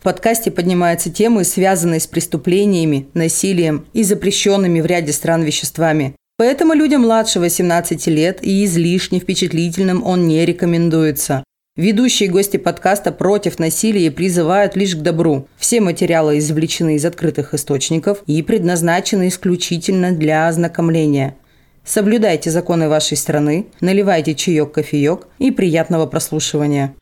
В подкасте поднимаются темы, связанные с преступлениями, насилием и запрещенными в ряде стран веществами. Поэтому людям младше 18 лет и излишне впечатлительным он не рекомендуется. Ведущие гости подкаста против насилия призывают лишь к добру. Все материалы извлечены из открытых источников и предназначены исключительно для ознакомления. Соблюдайте законы вашей страны, наливайте чаек-кофеек и приятного прослушивания.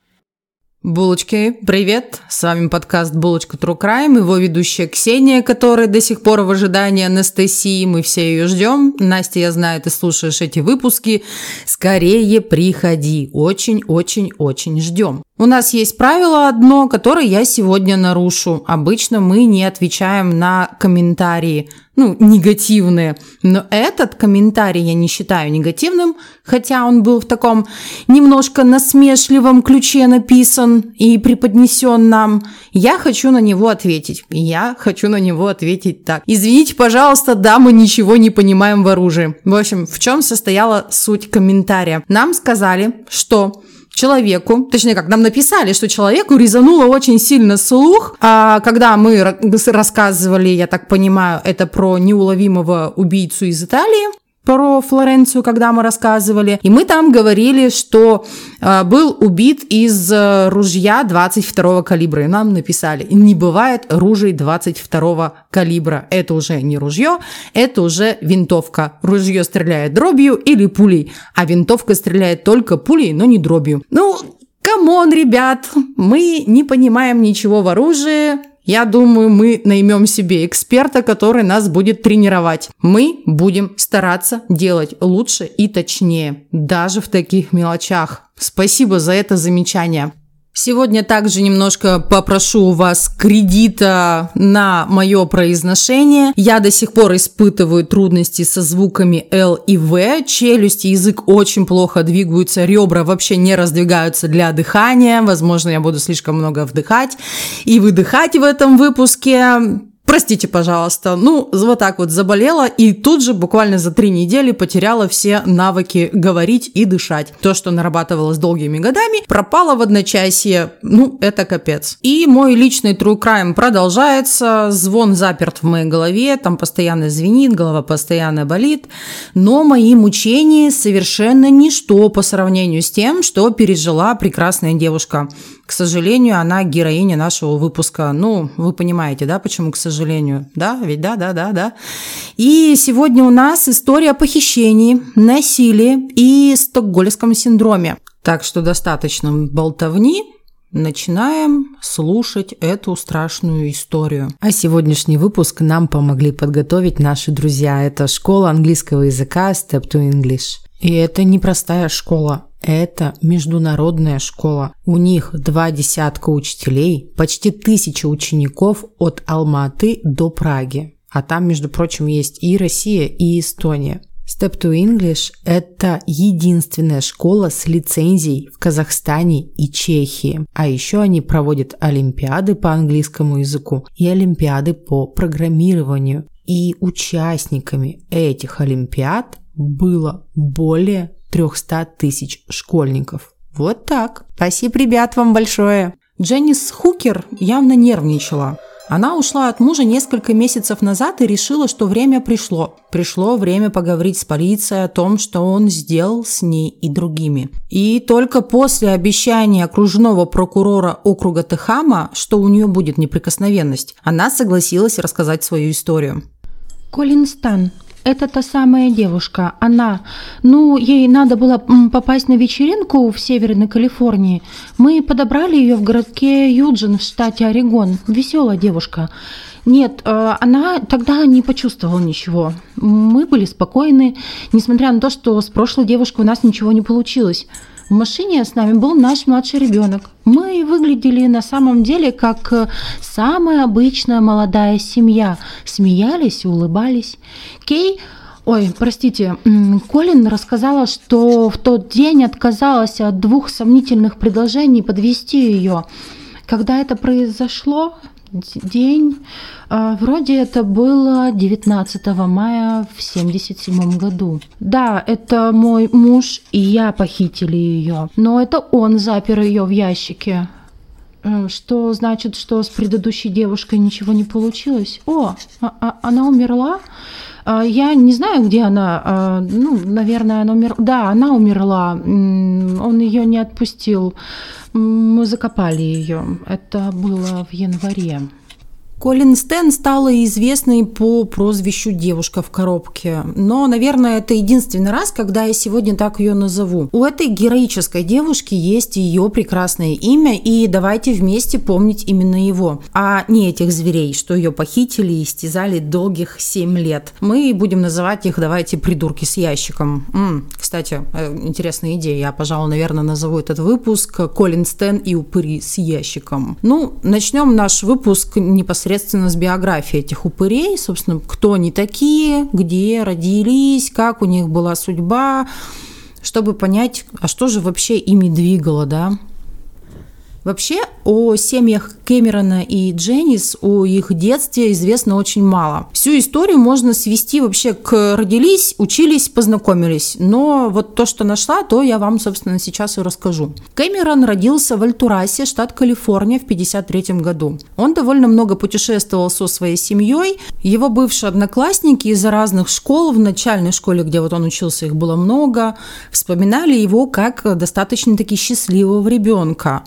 Булочки, привет! С вами подкаст «Булочка True Crime», его ведущая Ксения, которая до сих пор в ожидании Анастасии, мы все ее ждем. Настя, я знаю, ты слушаешь эти выпуски. Скорее приходи, очень-очень-очень ждем. У нас есть правило одно, которое я сегодня нарушу. Обычно мы не отвечаем на комментарии, ну, негативные. Но этот комментарий я не считаю негативным, хотя он был в таком немножко насмешливом ключе написан и преподнесен нам. Я хочу на него ответить. Я хочу на него ответить так. Извините, пожалуйста, да, мы ничего не понимаем в оружии. В общем, в чем состояла суть комментария? Нам сказали, что человеку, точнее как, нам написали, что человеку резануло очень сильно слух, а когда мы рассказывали, я так понимаю, это про неуловимого убийцу из Италии, про Флоренцию, когда мы рассказывали. И мы там говорили, что э, был убит из э, ружья 22 калибра. И нам написали, не бывает ружей 22 калибра. Это уже не ружье, это уже винтовка. Ружье стреляет дробью или пулей, а винтовка стреляет только пулей, но не дробью. Ну, come on, ребят, мы не понимаем ничего в оружии, я думаю, мы наймем себе эксперта, который нас будет тренировать. Мы будем стараться делать лучше и точнее, даже в таких мелочах. Спасибо за это замечание. Сегодня также немножко попрошу у вас кредита на мое произношение. Я до сих пор испытываю трудности со звуками L и V. Челюсти, язык очень плохо двигаются, ребра вообще не раздвигаются для дыхания. Возможно, я буду слишком много вдыхать и выдыхать в этом выпуске. Простите, пожалуйста. Ну, вот так вот заболела и тут же буквально за три недели потеряла все навыки говорить и дышать. То, что нарабатывалось долгими годами, пропало в одночасье. Ну, это капец. И мой личный true crime продолжается. Звон заперт в моей голове, там постоянно звенит, голова постоянно болит. Но мои мучения совершенно ничто по сравнению с тем, что пережила прекрасная девушка. К сожалению, она героиня нашего выпуска. Ну, вы понимаете, да, почему к сожалению? Да, ведь да, да, да, да. И сегодня у нас история о похищении, насилии и стокгольском синдроме. Так что достаточно болтовни, Начинаем слушать эту страшную историю. А сегодняшний выпуск нам помогли подготовить наши друзья. Это школа английского языка Step to English. И это непростая школа. Это международная школа. У них два десятка учителей, почти тысяча учеников от Алматы до Праги. А там, между прочим, есть и Россия, и Эстония. Step to English – это единственная школа с лицензией в Казахстане и Чехии. А еще они проводят олимпиады по английскому языку и олимпиады по программированию. И участниками этих олимпиад было более 300 тысяч школьников. Вот так. Спасибо, ребят, вам большое. Дженнис Хукер явно нервничала. Она ушла от мужа несколько месяцев назад и решила, что время пришло. Пришло время поговорить с полицией о том, что он сделал с ней и другими. И только после обещания окружного прокурора округа Техама, что у нее будет неприкосновенность, она согласилась рассказать свою историю. Колин Стан, это та самая девушка. Она, ну, ей надо было попасть на вечеринку в Северной Калифорнии. Мы подобрали ее в городке Юджин в штате Орегон. Веселая девушка. Нет, э, она тогда не почувствовала ничего. Мы были спокойны, несмотря на то, что с прошлой девушкой у нас ничего не получилось. В машине с нами был наш младший ребенок. Мы выглядели на самом деле как э, самая обычная молодая семья. Смеялись и улыбались. Кей Ой, простите, Колин рассказала, что в тот день отказалась от двух сомнительных предложений подвести ее. Когда это произошло, день. А, вроде это было 19 мая в 77 году. Да, это мой муж и я похитили ее, но это он запер ее в ящике. Э, что значит, что с предыдущей девушкой ничего не получилось? О, а, а, она умерла? А, я не знаю, где она. А, ну, наверное, она умерла. Да, она умерла. Он ее не отпустил. Мы закопали ее. Это было в январе. Колин Стэн стала известной по прозвищу «девушка в коробке». Но, наверное, это единственный раз, когда я сегодня так ее назову. У этой героической девушки есть ее прекрасное имя, и давайте вместе помнить именно его, а не этих зверей, что ее похитили и истязали долгих 7 лет. Мы будем называть их, давайте, придурки с ящиком. М-м, кстати, э, интересная идея. Я, пожалуй, наверное, назову этот выпуск «Колин Стэн и упыри с ящиком». Ну, начнем наш выпуск непосредственно непосредственно с биографией этих упырей, собственно, кто они такие, где родились, как у них была судьба, чтобы понять, а что же вообще ими двигало, да. Вообще о семьях Кэмерона и Дженнис, о их детстве известно очень мало. Всю историю можно свести вообще к родились, учились, познакомились. Но вот то, что нашла, то я вам, собственно, сейчас и расскажу. Кэмерон родился в Альтурасе, штат Калифорния, в 1953 году. Он довольно много путешествовал со своей семьей. Его бывшие одноклассники из разных школ, в начальной школе, где вот он учился, их было много, вспоминали его как достаточно-таки счастливого ребенка.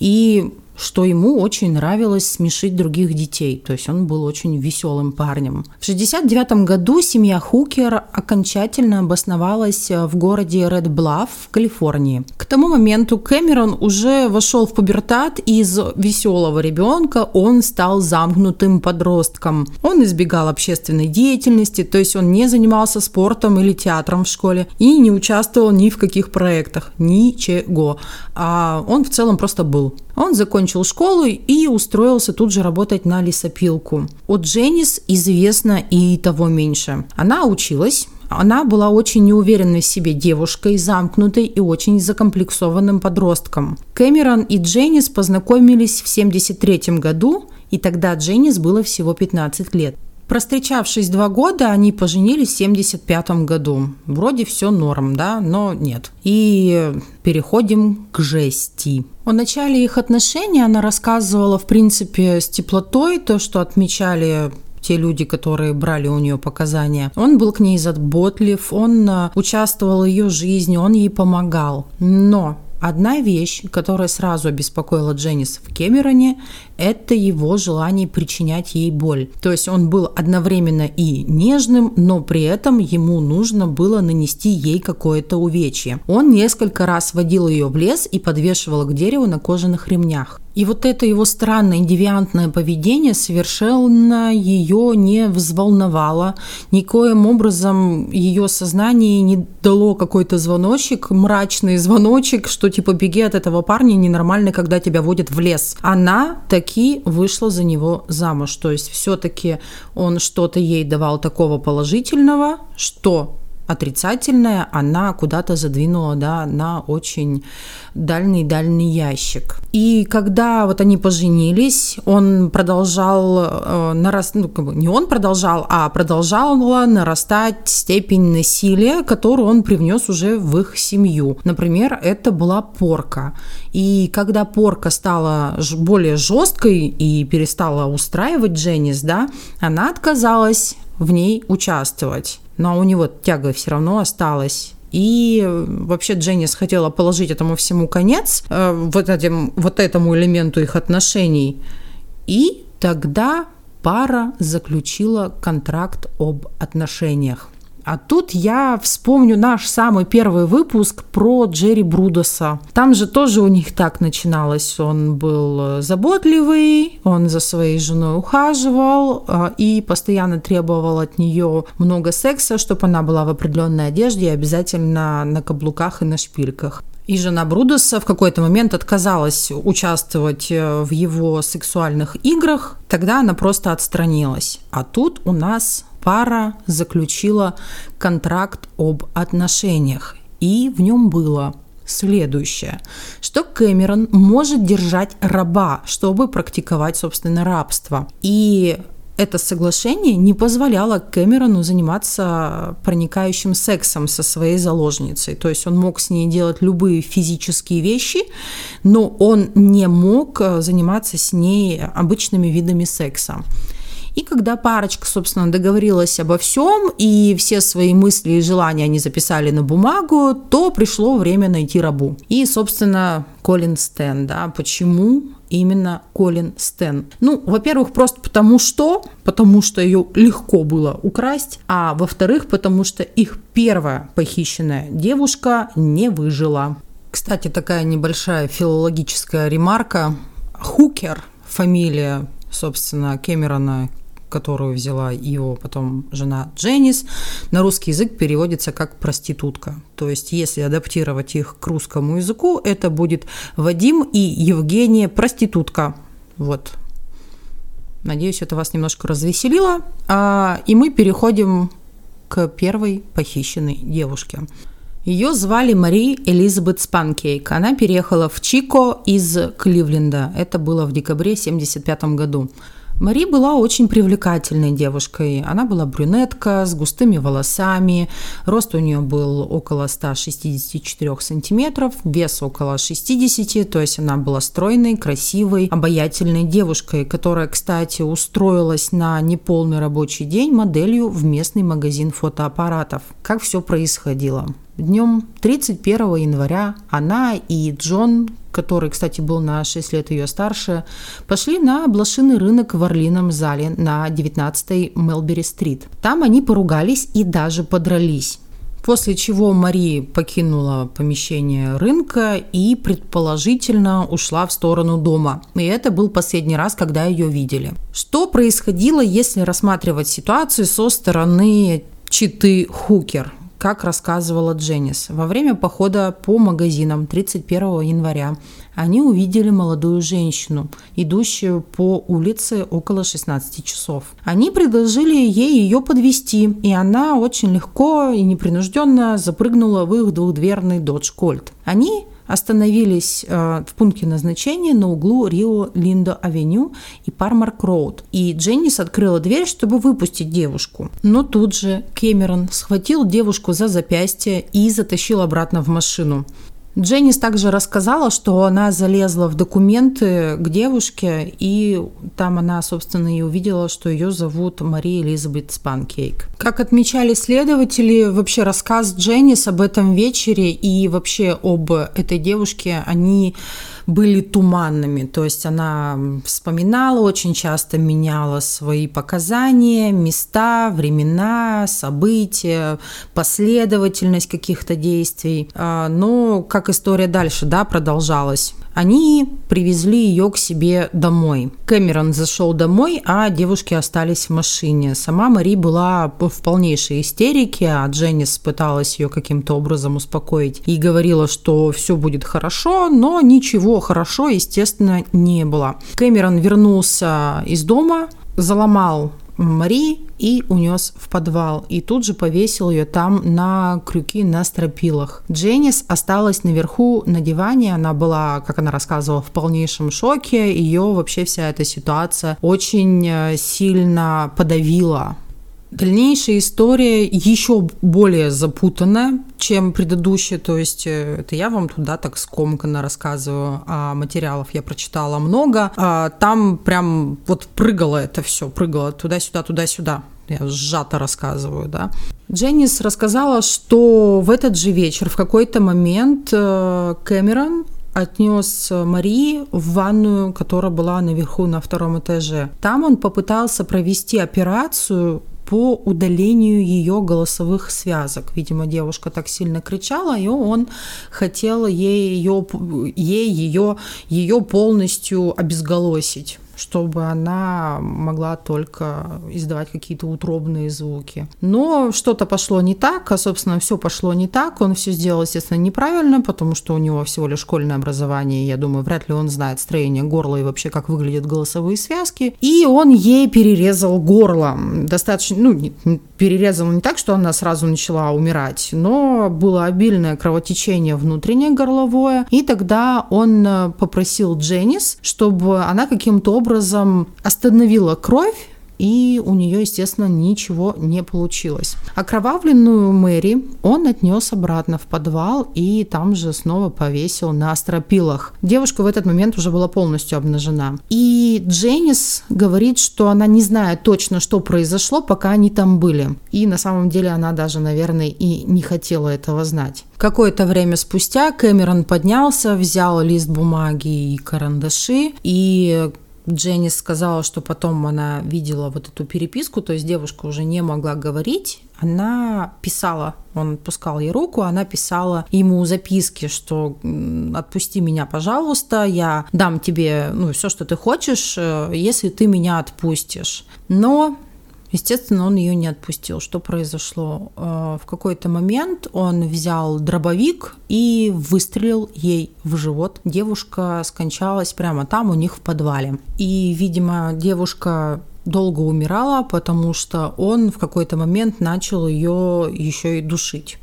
И что ему очень нравилось смешить других детей. То есть он был очень веселым парнем. В 1969 году семья Хукер окончательно обосновалась в городе Ред Блафф в Калифорнии. К тому моменту Кэмерон уже вошел в пубертат, и из веселого ребенка он стал замкнутым подростком. Он избегал общественной деятельности, то есть он не занимался спортом или театром в школе и не участвовал ни в каких проектах, ничего. А он в целом просто был. Он закончил школу и устроился тут же работать на лесопилку. От Дженнис известно и того меньше. Она училась, она была очень неуверенной в себе девушкой, замкнутой и очень закомплексованным подростком. Кэмерон и Дженнис познакомились в 1973 году, и тогда Дженнис было всего 15 лет. Простречавшись два года, они поженились в 75 году. Вроде все норм, да, но нет. И переходим к жести. О начале их отношений она рассказывала, в принципе, с теплотой, то, что отмечали те люди, которые брали у нее показания. Он был к ней заботлив, он э, участвовал в ее жизни, он ей помогал. Но Одна вещь, которая сразу обеспокоила Дженнис в Кемероне, это его желание причинять ей боль. То есть он был одновременно и нежным, но при этом ему нужно было нанести ей какое-то увечье. Он несколько раз водил ее в лес и подвешивал к дереву на кожаных ремнях. И вот это его странное девиантное поведение совершенно ее не взволновало, никоим образом ее сознание не дало какой-то звоночек, мрачный звоночек, что типа беги от этого парня, ненормально, когда тебя водят в лес. Она таки вышла за него замуж, то есть все-таки он что-то ей давал такого положительного, что отрицательное она куда-то задвинула да, на очень дальний-дальний ящик. И когда вот они поженились, он продолжал э, нарастать, ну, как бы не он продолжал, а продолжала нарастать степень насилия, которую он привнес уже в их семью. Например, это была порка. И когда порка стала более жесткой и перестала устраивать Дженнис, да, она отказалась в ней участвовать но у него тяга все равно осталась. И вообще Дженнис хотела положить этому всему конец, э, вот, этим, вот этому элементу их отношений. И тогда пара заключила контракт об отношениях. А тут я вспомню наш самый первый выпуск про Джерри Брудоса. Там же тоже у них так начиналось. Он был заботливый, он за своей женой ухаживал а, и постоянно требовал от нее много секса, чтобы она была в определенной одежде и обязательно на каблуках и на шпильках. И жена Брудоса в какой-то момент отказалась участвовать э, в его сексуальных играх, тогда она просто отстранилась. А тут у нас пара заключила контракт об отношениях, и в нем было следующее, что Кэмерон может держать раба, чтобы практиковать, собственно, рабство. И это соглашение не позволяло Кэмерону заниматься проникающим сексом со своей заложницей. То есть он мог с ней делать любые физические вещи, но он не мог э, заниматься с ней обычными видами секса. И когда парочка, собственно, договорилась обо всем, и все свои мысли и желания они записали на бумагу, то пришло время найти рабу. И, собственно, Колин Стэн, да, почему именно Колин Стэн? Ну, во-первых, просто потому что, потому что ее легко было украсть, а во-вторых, потому что их первая похищенная девушка не выжила. Кстати, такая небольшая филологическая ремарка. Хукер, фамилия, собственно, Кэмерона которую взяла его потом жена Дженнис, на русский язык переводится как проститутка. То есть, если адаптировать их к русскому языку, это будет Вадим и Евгения проститутка. Вот. Надеюсь, это вас немножко развеселило. А, и мы переходим к первой похищенной девушке. Ее звали Мари Элизабет Спанкейк. Она переехала в Чико из Кливленда. Это было в декабре 1975 году. Мари была очень привлекательной девушкой. Она была брюнетка с густыми волосами. Рост у нее был около 164 сантиметров, вес около 60, то есть она была стройной, красивой, обаятельной девушкой, которая, кстати, устроилась на неполный рабочий день моделью в местный магазин фотоаппаратов. Как все происходило? Днем 31 января она и Джон, который, кстати, был на 6 лет ее старше, пошли на блошиный рынок в Орлином зале на 19-й Мелбери-стрит. Там они поругались и даже подрались. После чего Мари покинула помещение рынка и предположительно ушла в сторону дома. И это был последний раз, когда ее видели. Что происходило, если рассматривать ситуацию со стороны читы Хукер? Как рассказывала Дженнис. Во время похода по магазинам 31 января они увидели молодую женщину, идущую по улице около 16 часов. Они предложили ей ее подвести, и она очень легко и непринужденно запрыгнула в их двухдверный Dodge Colt. Они остановились э, в пункте назначения на углу Рио Линдо Авеню и Пармарк Роуд. И Дженнис открыла дверь, чтобы выпустить девушку. Но тут же Кэмерон схватил девушку за запястье и затащил обратно в машину. Дженнис также рассказала, что она залезла в документы к девушке, и там она, собственно, и увидела, что ее зовут Мария Элизабет Спанкейк. Как отмечали следователи, вообще рассказ Дженнис об этом вечере и вообще об этой девушке, они были туманными. То есть она вспоминала, очень часто меняла свои показания, места, времена, события, последовательность каких-то действий. А, но как история дальше да, продолжалась. Они привезли ее к себе домой. Кэмерон зашел домой, а девушки остались в машине. Сама Мари была в полнейшей истерике, а Дженнис пыталась ее каким-то образом успокоить и говорила, что все будет хорошо, но ничего хорошо, естественно, не было. Кэмерон вернулся из дома, заломал Мари и унес в подвал. И тут же повесил ее там на крюки на стропилах. Дженнис осталась наверху на диване. Она была, как она рассказывала, в полнейшем шоке. Ее вообще вся эта ситуация очень э, сильно подавила. Дальнейшая история еще более запутанная, чем предыдущая, то есть э, это я вам туда так скомканно рассказываю, а материалов я прочитала много, а там прям вот прыгало это все, прыгало туда-сюда, туда-сюда. Я сжато рассказываю, да. Дженнис рассказала, что в этот же вечер в какой-то момент э, Кэмерон отнес Марии в ванную, которая была наверху на втором этаже. Там он попытался провести операцию по удалению ее голосовых связок. Видимо, девушка так сильно кричала, и он хотел ей ее, ей ее, ее полностью обезголосить чтобы она могла только издавать какие-то утробные звуки. Но что-то пошло не так, а, собственно, все пошло не так. Он все сделал, естественно, неправильно, потому что у него всего лишь школьное образование. Я думаю, вряд ли он знает строение горла и вообще, как выглядят голосовые связки. И он ей перерезал горло. Достаточно, ну, перерезал не так, что она сразу начала умирать, но было обильное кровотечение внутреннее горловое. И тогда он э, попросил Дженнис, чтобы она каким-то образом образом остановила кровь и у нее, естественно, ничего не получилось. Окровавленную Мэри он отнес обратно в подвал и там же снова повесил на стропилах. Девушка в этот момент уже была полностью обнажена. И Дженнис говорит, что она не знает точно, что произошло, пока они там были. И на самом деле она даже, наверное, и не хотела этого знать. Какое-то время спустя Кэмерон поднялся, взял лист бумаги и карандаши и Дженнис сказала, что потом она видела вот эту переписку, то есть девушка уже не могла говорить, она писала, он отпускал ей руку, она писала ему записки, что отпусти меня, пожалуйста, я дам тебе ну, все, что ты хочешь, э, если ты меня отпустишь. Но Естественно, он ее не отпустил. Что произошло? Э, в какой-то момент он взял дробовик и выстрелил ей в живот. Девушка скончалась прямо там у них в подвале. И, видимо, девушка долго умирала, потому что он в какой-то момент начал ее еще и душить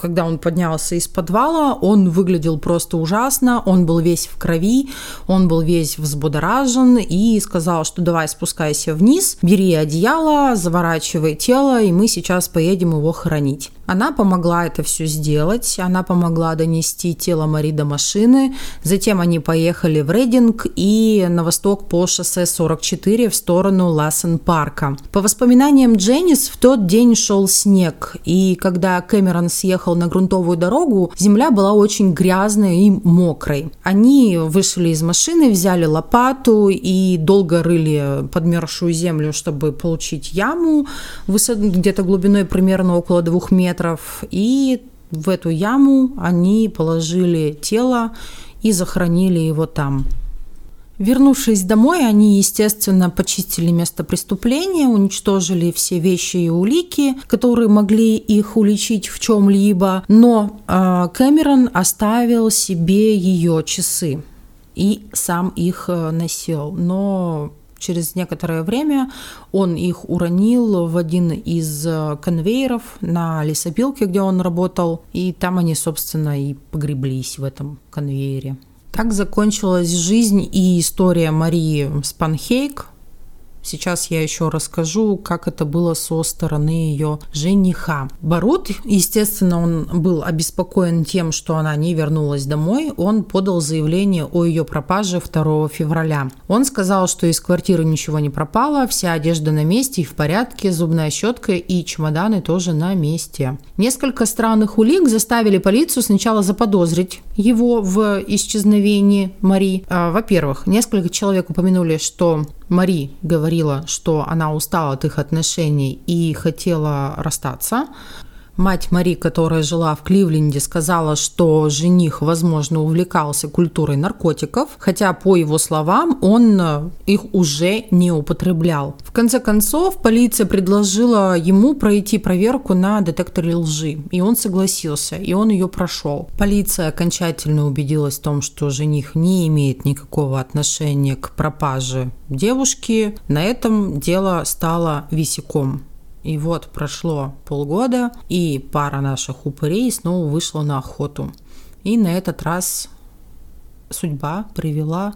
когда он поднялся из подвала, он выглядел просто ужасно, он был весь в крови, он был весь взбудоражен и сказал, что давай спускайся вниз, бери одеяло, заворачивай тело, и мы сейчас поедем его хоронить. Она помогла это все сделать, она помогла донести тело Мари до машины, затем они поехали в Рейдинг и на восток по шоссе 44 в сторону Лассен-парка. По воспоминаниям Дженнис, в тот день шел снег, и когда Кэмерон съехал на грунтовую дорогу, земля была очень грязной и мокрой. Они вышли из машины, взяли лопату и долго рыли подмерзшую землю, чтобы получить яму где-то глубиной примерно около двух метров метров, и в эту яму они положили тело и захоронили его там. Вернувшись домой, они, естественно, почистили место преступления, уничтожили все вещи и улики, которые могли их уличить в чем-либо, но э, Кэмерон оставил себе ее часы и сам их э, носил. Но Через некоторое время он их уронил в один из э, конвейеров на лесопилке, где он работал, и там они, собственно, и погреблись в этом конвейере. Так закончилась жизнь и история Марии Спанхейк, Сейчас я еще расскажу, как это было со стороны ее жениха. Барут, естественно, он был обеспокоен тем, что она не вернулась домой. Он подал заявление о ее пропаже 2 февраля. Он сказал, что из квартиры ничего не пропало, вся одежда на месте и в порядке, зубная щетка и чемоданы тоже на месте. Несколько странных улик заставили полицию сначала заподозрить его в исчезновении Мари. А, во-первых, несколько человек упомянули, что Мари говорила, что она устала от их отношений и хотела расстаться. Мать Мари, которая жила в Кливленде, сказала, что жених, возможно, увлекался культурой наркотиков, хотя, по его словам, он э, их уже не употреблял. В конце концов, полиция предложила ему пройти проверку на детекторе лжи, и он согласился, и он ее прошел. Полиция окончательно убедилась в том, что жених не имеет никакого отношения к пропаже девушки. На этом дело стало висяком. И вот прошло полгода, и пара наших упырей снова вышла на охоту. И на этот раз судьба привела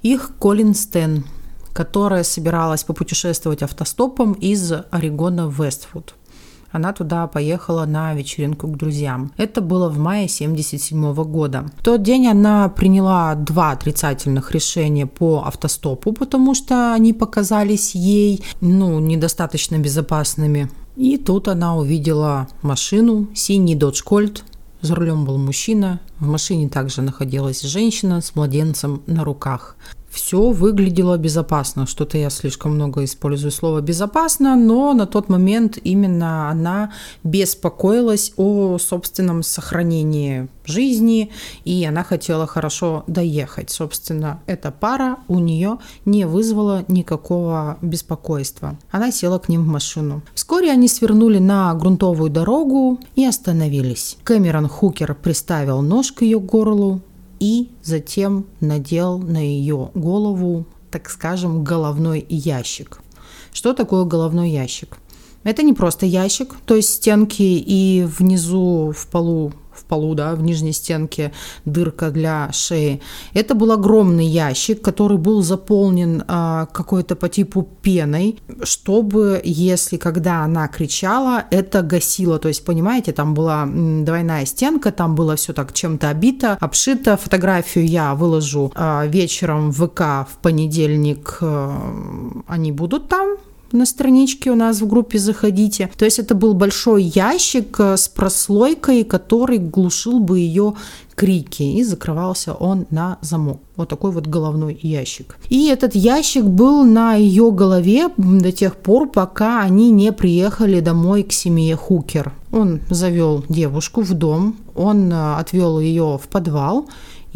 их Колин Стен, которая собиралась попутешествовать автостопом из Орегона в Вестфуд она туда поехала на вечеринку к друзьям. Это было в мае 77 года. В тот день она приняла два отрицательных решения по автостопу, потому что они показались ей, ну, недостаточно безопасными. И тут она увидела машину, синий Dodge Colt, за рулем был мужчина, в машине также находилась женщина с младенцем на руках все выглядело безопасно. Что-то я слишком много использую слово безопасно, но на тот момент именно она беспокоилась о собственном сохранении жизни, и она хотела хорошо доехать. Собственно, эта пара у нее не вызвала никакого беспокойства. Она села к ним в машину. Вскоре они свернули на грунтовую дорогу и остановились. Кэмерон Хукер приставил нож к ее горлу, и затем надел на ее голову, так скажем, головной ящик. Что такое головной ящик? Это не просто ящик, то есть стенки и внизу в полу в полу, да, в нижней стенке дырка для шеи. Это был огромный ящик, который был заполнен э, какой-то по типу пеной, чтобы, если когда она кричала, это гасило. То есть, понимаете, там была двойная стенка, там было все так чем-то обито, обшито. Фотографию я выложу э, вечером в ВК в понедельник. Э, они будут там на страничке у нас в группе заходите. То есть это был большой ящик э, с прослойкой, который глушил бы ее крики, и закрывался он на замок. Вот такой вот головной ящик. И этот ящик был на ее голове до тех пор, пока они не приехали домой к семье Хукер. Он завел девушку в дом, он э, отвел ее в подвал,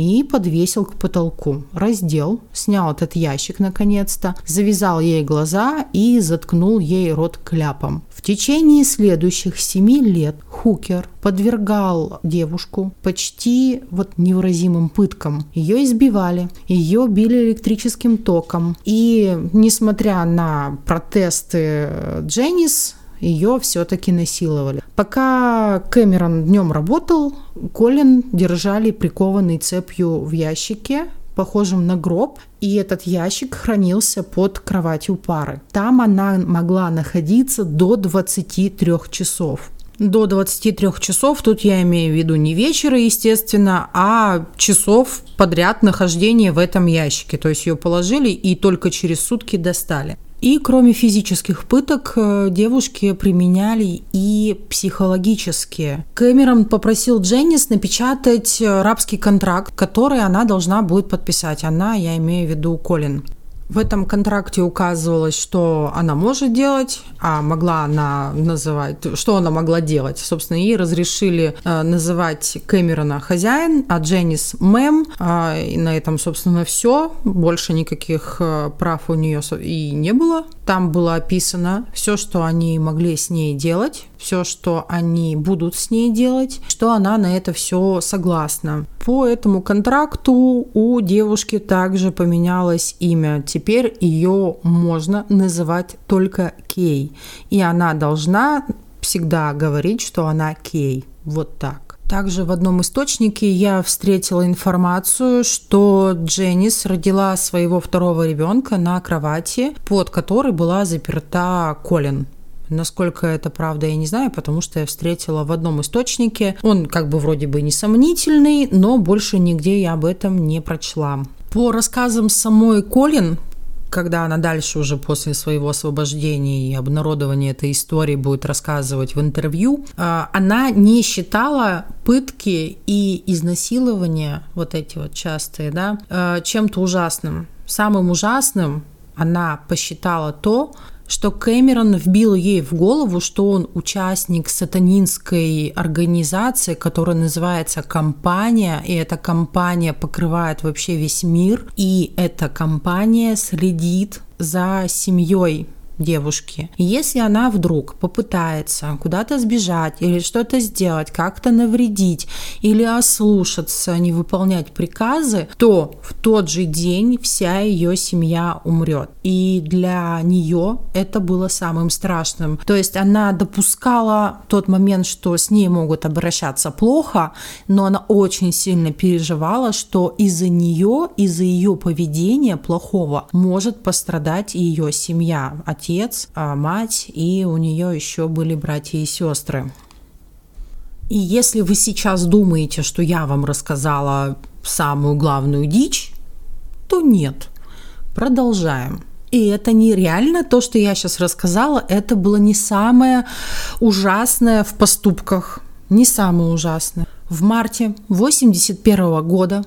и подвесил к потолку. Раздел, снял этот ящик наконец-то, завязал ей глаза и заткнул ей рот кляпом. В течение следующих семи лет Хукер подвергал девушку почти вот невыразимым пыткам. Ее избивали, ее били электрическим током. И несмотря на протесты Дженнис, ее все-таки насиловали. Пока Кэмерон днем работал, Колин держали прикованный цепью в ящике, похожем на гроб, и этот ящик хранился под кроватью пары. Там она могла находиться до 23 часов до 23 часов, тут я имею в виду не вечера, естественно, а часов подряд нахождения в этом ящике. То есть ее положили и только через сутки достали. И кроме физических пыток, э, девушки применяли и психологические. Кэмерон попросил Дженнис напечатать э, рабский контракт, который она должна будет подписать. Она, я имею в виду Колин. В этом контракте указывалось, что она может делать, а могла она называть, что она могла делать. Собственно, ей разрешили э, называть Кэмерона хозяин, а Дженнис мэм. Э, и на этом, собственно, все. Больше никаких э, прав у нее и не было. Там было описано все, что они могли с ней делать, все, что они будут с ней делать, что она на это все согласна. По этому контракту у девушки также поменялось имя. Теперь ее можно называть только Кей. И она должна всегда говорить, что она Кей. Вот так. Также в одном источнике я встретила информацию, что Дженнис родила своего второго ребенка на кровати, под которой была заперта Колин. Насколько это правда, я не знаю, потому что я встретила в одном источнике. Он как бы вроде бы несомнительный, но больше нигде я об этом не прочла. По рассказам самой Колин, когда она дальше уже после своего освобождения и обнародования этой истории будет рассказывать в интервью, а, она не считала пытки и изнасилования, вот эти вот частые, да, а, чем-то ужасным. Самым ужасным она посчитала то, что Кэмерон вбил ей в голову, что он участник сатанинской организации, которая называется «Компания», и эта компания покрывает вообще весь мир, и эта компания следит за семьей девушки. Если она вдруг попытается куда-то сбежать или что-то сделать, как-то навредить или ослушаться, не выполнять приказы, то в тот же день вся ее семья умрет. И для нее это было самым страшным. То есть она допускала тот момент, что с ней могут обращаться плохо, но она очень сильно переживала, что из-за нее, из-за ее поведения плохого может пострадать ее семья, отец отец, а мать, и у нее еще были братья и сестры. И если вы сейчас думаете, что я вам рассказала самую главную дичь, то нет. Продолжаем. И это нереально, то, что я сейчас рассказала, это было не самое ужасное в поступках, не самое ужасное. В марте 81 года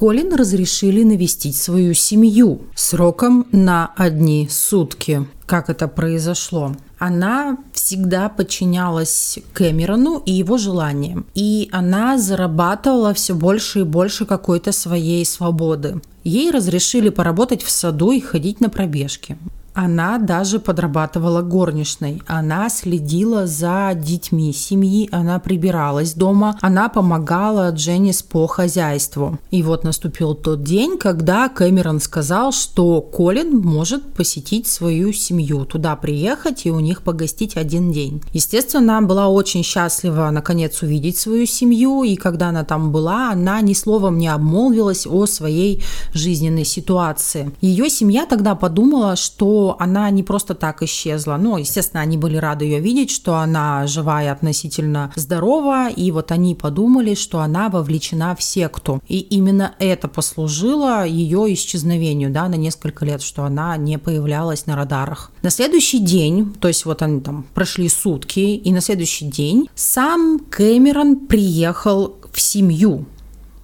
Колин разрешили навестить свою семью сроком на одни сутки. Как это произошло? Она всегда подчинялась Кэмерону и его желаниям. И она зарабатывала все больше и больше какой-то своей свободы. Ей разрешили поработать в саду и ходить на пробежки. Она даже подрабатывала горничной. Она следила за детьми семьи, она прибиралась дома, она помогала Дженнис по хозяйству. И вот наступил тот день, когда Кэмерон сказал, что Колин может посетить свою семью, туда приехать и у них погостить один день. Естественно, она была очень счастлива наконец увидеть свою семью, и когда она там была, она ни словом не обмолвилась о своей жизненной ситуации. Ее семья тогда подумала, что она не просто так исчезла. Ну, естественно, они были рады ее видеть, что она жива и относительно здорова, и вот они подумали, что она вовлечена в секту. И именно это послужило ее исчезновению, да, на несколько лет, что она не появлялась на радарах. На следующий день, то есть вот они там прошли сутки, и на следующий день сам Кэмерон приехал в семью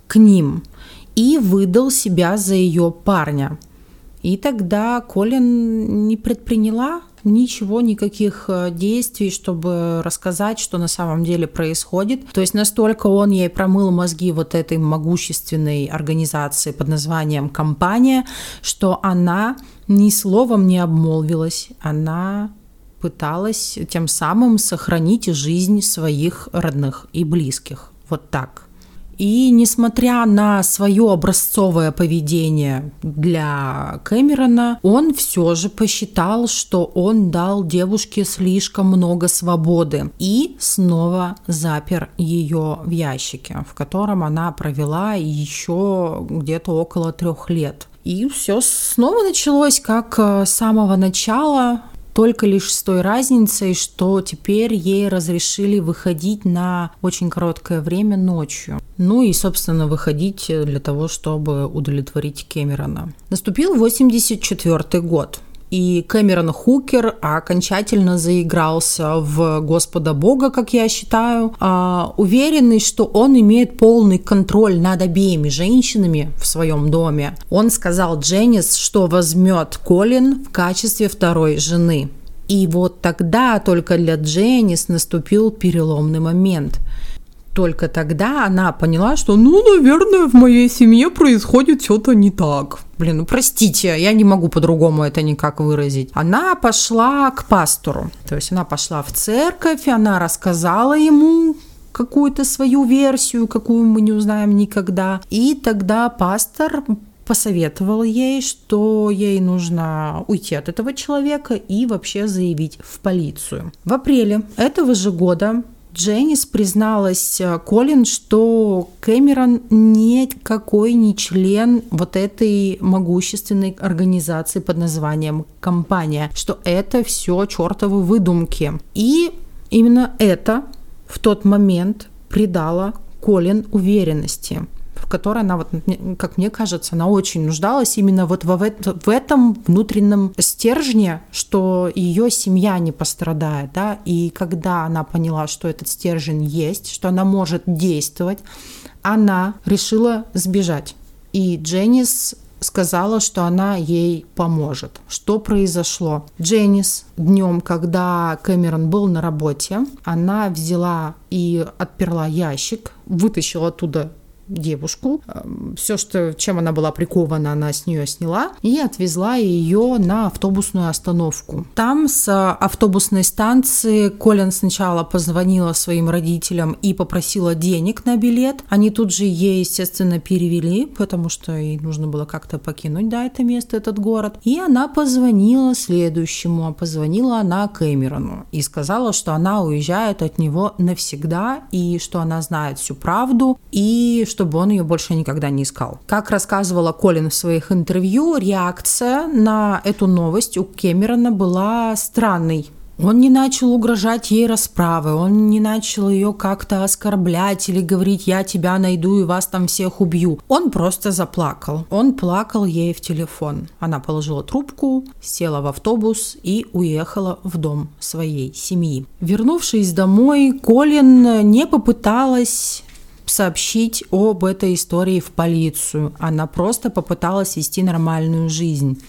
к ним и выдал себя за ее парня. И тогда Колин не предприняла ничего, никаких э, действий, чтобы рассказать, что на самом деле происходит. То есть настолько он ей промыл мозги вот этой могущественной организации под названием «Компания», что она ни словом не обмолвилась. Она пыталась тем самым сохранить жизнь своих родных и близких. Вот так. И несмотря на свое образцовое поведение для Кэмерона, он все же посчитал, что он дал девушке слишком много свободы и снова запер ее в ящике, в котором она провела еще где-то около трех лет. И все снова началось как э, с самого начала только лишь с той разницей, что теперь ей разрешили выходить на очень короткое время ночью. Ну и, собственно, выходить для того, чтобы удовлетворить Кэмерона. Наступил 84 год и Кэмерон Хукер окончательно заигрался в Господа Бога, как я считаю, а, уверенный, что он имеет полный контроль над обеими женщинами в своем доме. Он сказал Дженнис, что возьмет Колин в качестве второй жены. И вот тогда только для Дженнис наступил переломный момент – только тогда она поняла, что, ну, наверное, в моей семье происходит что-то не так. Блин, ну простите, я не могу по-другому это никак выразить. Она пошла к пастору. То есть она пошла в церковь, и она рассказала ему какую-то свою версию, какую мы не узнаем никогда. И тогда пастор посоветовал ей, что ей нужно уйти от этого человека и вообще заявить в полицию. В апреле этого же года Дженнис призналась э, Колин, что Кэмерон никакой не член вот этой могущественной организации под названием «Компания», что это все чертовы выдумки. И именно это в тот момент придало Колин уверенности в которой она, вот, как мне кажется, она очень нуждалась именно вот в, в этом внутреннем стержне, что ее семья не пострадает, да, и когда она поняла, что этот стержень есть, что она может действовать, она решила сбежать. И Дженнис сказала, что она ей поможет. Что произошло? Дженнис днем, когда Кэмерон был на работе, она взяла и отперла ящик, вытащила оттуда девушку. Все, что, чем она была прикована, она с нее сняла и отвезла ее на автобусную остановку. Там с автобусной станции Колин сначала позвонила своим родителям и попросила денег на билет. Они тут же ей, естественно, перевели, потому что ей нужно было как-то покинуть, да, это место, этот город. И она позвонила следующему, а позвонила она Кэмерону и сказала, что она уезжает от него навсегда и что она знает всю правду и чтобы он ее больше никогда не искал. Как рассказывала Колин в своих интервью, реакция на эту новость у Кэмерона была странной. Он не начал угрожать ей расправой, он не начал ее как-то оскорблять или говорить «я тебя найду и вас там всех убью». Он просто заплакал. Он плакал ей в телефон. Она положила трубку, села в автобус и уехала в дом своей семьи. Вернувшись домой, Колин не попыталась сообщить об этой истории в полицию. Она просто попыталась вести нормальную жизнь.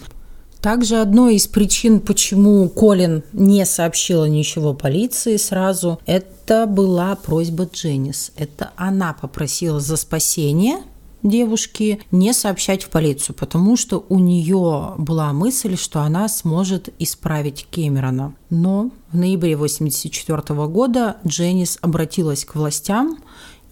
Также одной из причин, почему Колин не сообщила ничего полиции сразу, это была просьба Дженнис. Это она попросила за спасение девушки не сообщать в полицию, потому что у нее была мысль, что она сможет исправить Кэмерона. Но в ноябре 1984 года Дженнис обратилась к властям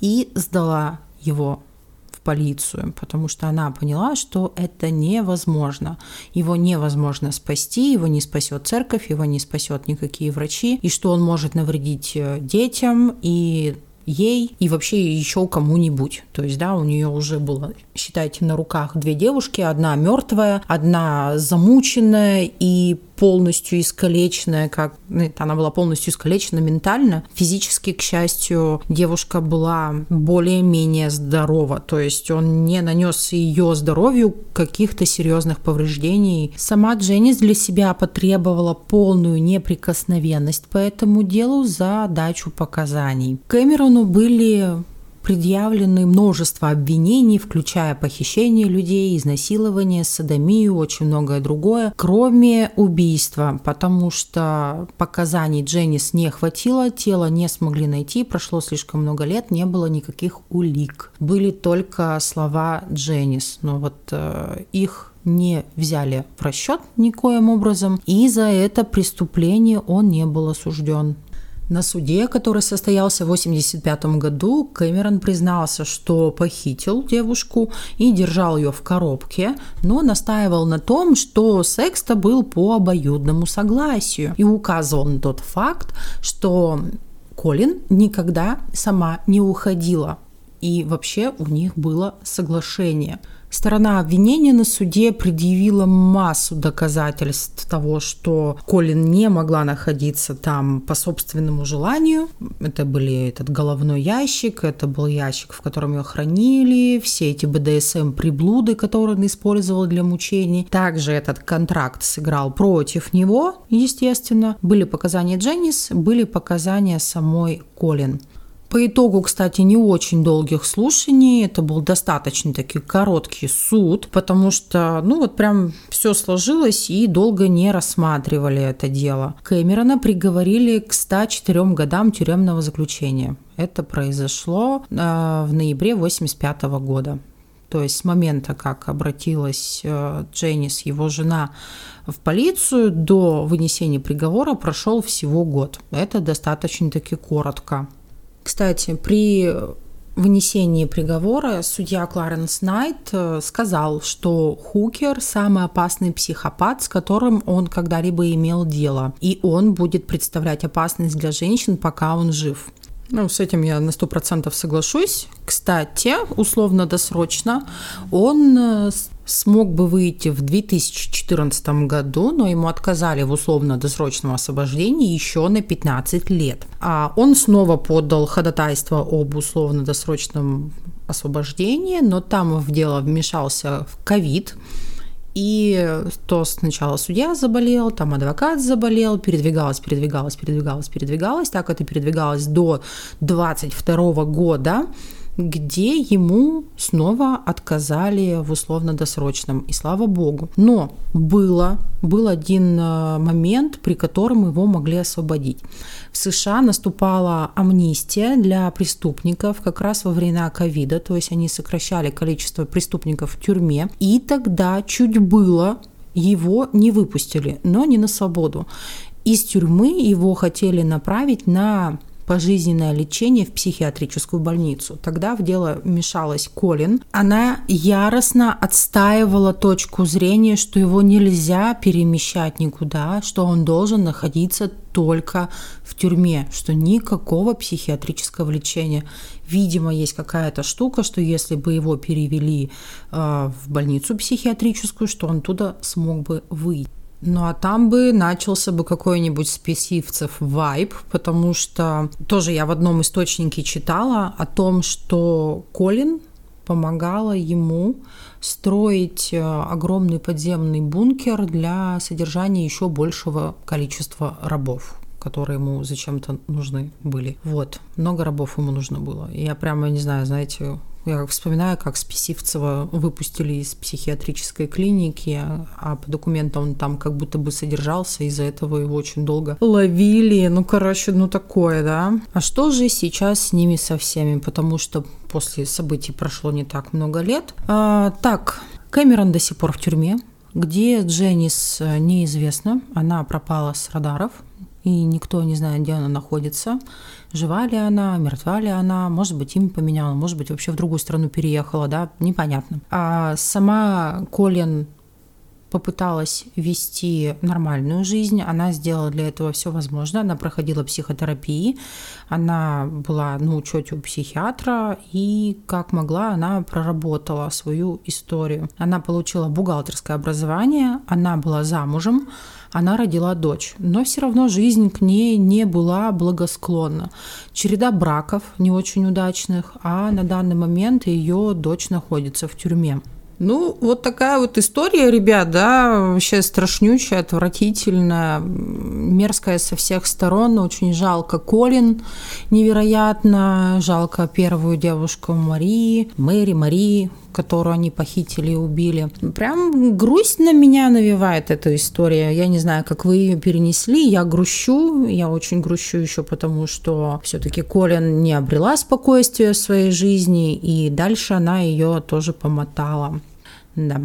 и сдала его в полицию, потому что она поняла, что это невозможно. Его невозможно спасти, его не спасет церковь, его не спасет никакие врачи, и что он может навредить э, детям и ей и вообще еще кому-нибудь. То есть, да, у нее уже было, считайте, на руках две девушки, одна мертвая, одна замученная и полностью искалеченная, как ну, она была полностью искалечена ментально. Физически, к счастью, девушка была более-менее здорова, то есть он не нанес ее здоровью каких-то серьезных повреждений. Сама Дженнис для себя потребовала полную неприкосновенность по этому делу за дачу показаний. Кэмерону были предъявлены множество обвинений, включая похищение людей, изнасилование, садомию, очень многое другое, кроме убийства, потому что показаний Дженнис не хватило, тело не смогли найти, прошло слишком много лет, не было никаких улик. Были только слова Дженнис, но вот э, их не взяли в расчет никоим образом, и за это преступление он не был осужден. На суде, который состоялся в 1985 году, Кэмерон признался, что похитил девушку и держал ее в коробке, но настаивал на том, что секс-то был по обоюдному согласию. И указывал на тот факт, что Колин никогда сама не уходила, и вообще у них было соглашение – Сторона обвинения на суде предъявила массу доказательств того, что Колин не могла находиться там по собственному желанию. Это были этот головной ящик, это был ящик, в котором ее хранили, все эти БДСМ-приблуды, которые он использовал для мучений. Также этот контракт сыграл против него, естественно. Были показания Дженнис, были показания самой Колин. По итогу, кстати, не очень долгих слушаний, это был достаточно таки короткий суд, потому что, ну вот прям все сложилось и долго не рассматривали это дело. Кэмерона приговорили к 104 годам тюремного заключения. Это произошло э, в ноябре 1985 года. То есть с момента, как обратилась э, Дженнис, его жена, в полицию, до вынесения приговора прошел всего год. Это достаточно таки коротко. Кстати, при вынесении приговора судья Кларенс Найт э, сказал, что Хукер – самый опасный психопат, с которым он когда-либо имел дело, и он будет представлять опасность для женщин, пока он жив. Ну, с этим я на сто процентов соглашусь. Кстати, условно-досрочно он э, смог бы выйти в 2014 году, но ему отказали в условно-досрочном освобождении еще на 15 лет. А он снова подал ходатайство об условно-досрочном освобождении, но там в дело вмешался ковид, и то сначала судья заболел, там адвокат заболел, передвигалось, передвигалось, передвигалось, передвигалось. Так это передвигалось до 22 года где ему снова отказали в условно-досрочном, и слава богу. Но было, был один э, момент, при котором его могли освободить. В США наступала амнистия для преступников как раз во времена ковида, то есть они сокращали количество преступников в тюрьме, и тогда чуть было его не выпустили, но не на свободу. Из тюрьмы его хотели направить на пожизненное лечение в психиатрическую больницу. Тогда в дело вмешалась Колин. Она яростно отстаивала точку зрения, что его нельзя перемещать никуда, что он должен находиться только в тюрьме, что никакого психиатрического лечения. Видимо, есть какая-то штука, что если бы его перевели э, в больницу психиатрическую, что он туда смог бы выйти. Ну а там бы начался бы какой-нибудь спесивцев вайб, потому что тоже я в одном источнике читала о том, что Колин помогала ему строить э, огромный подземный бункер для содержания еще большего количества рабов которые ему зачем-то нужны были. Вот, много рабов ему нужно было. Я прямо не знаю, знаете, Я вспоминаю, как Списивцева выпустили из психиатрической клиники, а по документам он там как будто бы содержался, из-за этого его очень долго ловили. Ну, короче, ну такое, да. А что же сейчас с ними со всеми? Потому что после событий прошло не так много лет. А, так, Кэмерон до сих пор в тюрьме. Где Дженнис э, неизвестно. Она пропала с радаров и никто не знает, где она находится, жива ли она, мертва ли она, может быть, имя поменяла, может быть, вообще в другую страну переехала, да, непонятно. А сама Колин попыталась вести нормальную жизнь, она сделала для этого все возможное, она проходила психотерапии, она была на учете у психиатра и как могла она проработала свою историю. Она получила бухгалтерское образование, она была замужем, она родила дочь, но все равно жизнь к ней не была благосклонна. Череда браков не очень удачных, а на данный момент ее дочь находится в тюрьме. Ну, вот такая вот история, ребят, да, вообще страшнючая, отвратительная, мерзкая со всех сторон, очень жалко Колин, невероятно, жалко первую девушку Марии, Мэри, Марии, которую они похитили и убили. Прям грусть на меня навевает эта история. Я не знаю, как вы ее перенесли. Я грущу. Я очень грущу еще потому, что все-таки Колин не обрела спокойствие в своей жизни, и дальше она ее тоже помотала. Да.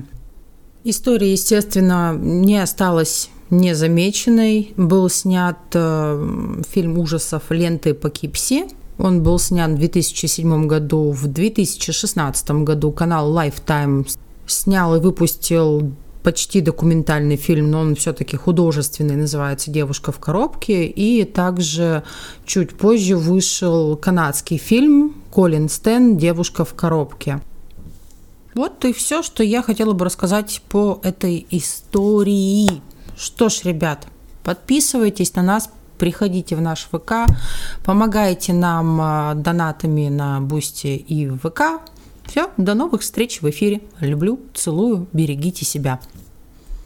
История, естественно, не осталась незамеченной. Был снят э, фильм ужасов «Ленты по Кипси», он был снят в 2007 году. В 2016 году канал Lifetime снял и выпустил почти документальный фильм, но он все-таки художественный, называется «Девушка в коробке». И также чуть позже вышел канадский фильм «Колин Стэн. Девушка в коробке». Вот и все, что я хотела бы рассказать по этой истории. Что ж, ребят, подписывайтесь на нас, приходите в наш ВК, помогайте нам а, донатами на Boosty и ВК. Все, до новых встреч в эфире. Люблю, целую, берегите себя.